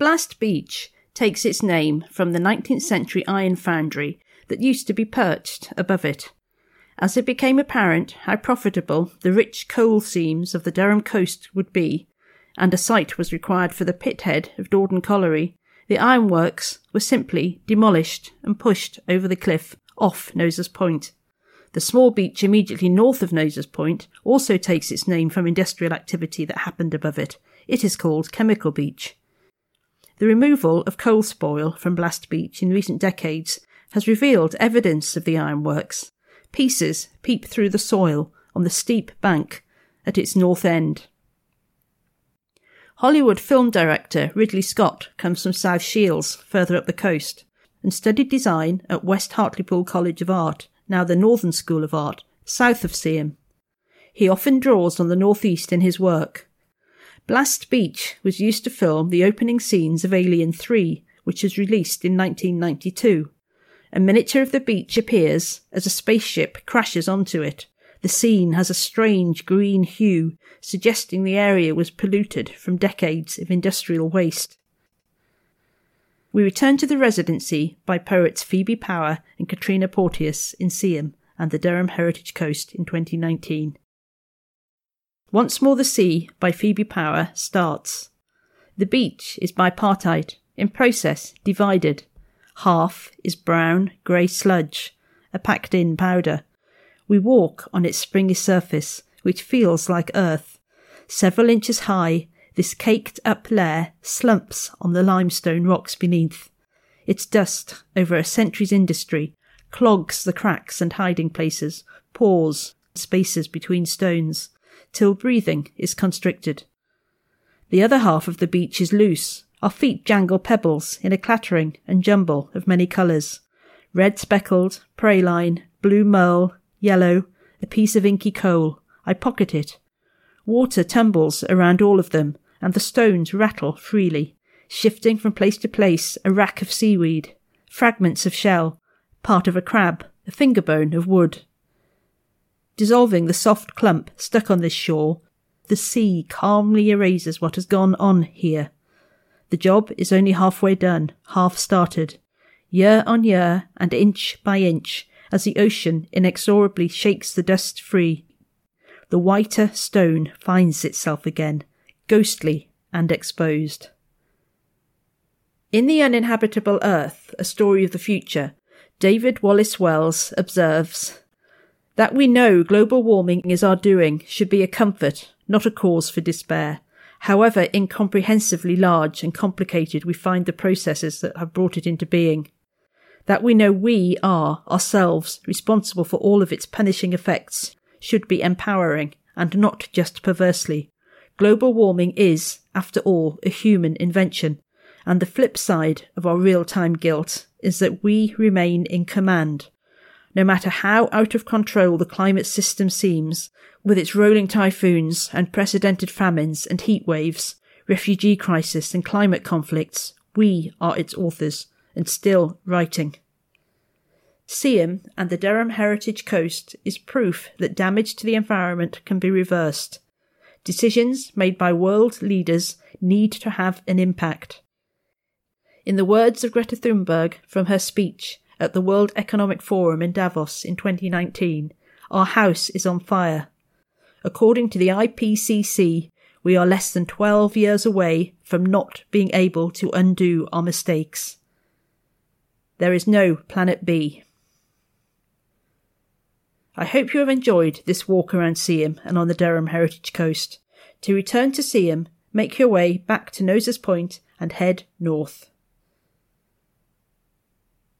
Blast Beach takes its name from the 19th century iron foundry that used to be perched above it. As it became apparent how profitable the rich coal seams of the Durham coast would be, and a site was required for the pithead of Dawdon Colliery, the ironworks were simply demolished and pushed over the cliff off Nose's Point. The small beach immediately north of Nose's Point also takes its name from industrial activity that happened above it. It is called Chemical Beach. The removal of coal spoil from Blast Beach in recent decades has revealed evidence of the ironworks. Pieces peep through the soil on the steep bank at its north end. Hollywood film director Ridley Scott comes from South Shields, further up the coast, and studied design at West Hartlepool College of Art now the Northern School of Art, south of Seaham. He often draws on the northeast in his work. Blast Beach was used to film the opening scenes of Alien 3, which was released in 1992. A miniature of the beach appears as a spaceship crashes onto it. The scene has a strange green hue, suggesting the area was polluted from decades of industrial waste. We return to the residency by poets Phoebe Power and Katrina Porteous in Seaham and the Durham Heritage Coast in 2019. Once More the Sea by Phoebe Power starts. The beach is bipartite, in process divided. Half is brown, grey sludge, a packed in powder. We walk on its springy surface, which feels like earth. Several inches high, this caked up layer slumps on the limestone rocks beneath. Its dust, over a century's industry, clogs the cracks and hiding places, pores, spaces between stones, till breathing is constricted. The other half of the beach is loose. Our feet jangle pebbles in a clattering and jumble of many colours. Red speckled, praline, blue merle, yellow, a piece of inky coal. I pocket it. Water tumbles around all of them, and the stones rattle freely, shifting from place to place a rack of seaweed, fragments of shell, part of a crab, a finger bone of wood. Dissolving the soft clump stuck on this shore, the sea calmly erases what has gone on here. The job is only halfway done, half started. Year on year and inch by inch, as the ocean inexorably shakes the dust free, the whiter stone finds itself again, ghostly and exposed. In The Uninhabitable Earth, A Story of the Future, David Wallace Wells observes that we know global warming is our doing should be a comfort, not a cause for despair. However incomprehensively large and complicated we find the processes that have brought it into being. That we know we are, ourselves, responsible for all of its punishing effects should be empowering and not just perversely Global warming is, after all, a human invention, and the flip side of our real time guilt is that we remain in command. No matter how out of control the climate system seems, with its rolling typhoons, unprecedented famines and heat waves, refugee crisis and climate conflicts, we are its authors and still writing. Seaham and the Durham Heritage Coast is proof that damage to the environment can be reversed Decisions made by world leaders need to have an impact. In the words of Greta Thunberg from her speech at the World Economic Forum in Davos in 2019, our house is on fire. According to the IPCC, we are less than 12 years away from not being able to undo our mistakes. There is no planet B. I hope you have enjoyed this walk around Seaham and on the Durham Heritage Coast. To return to Seaham, make your way back to Nose's Point and head north.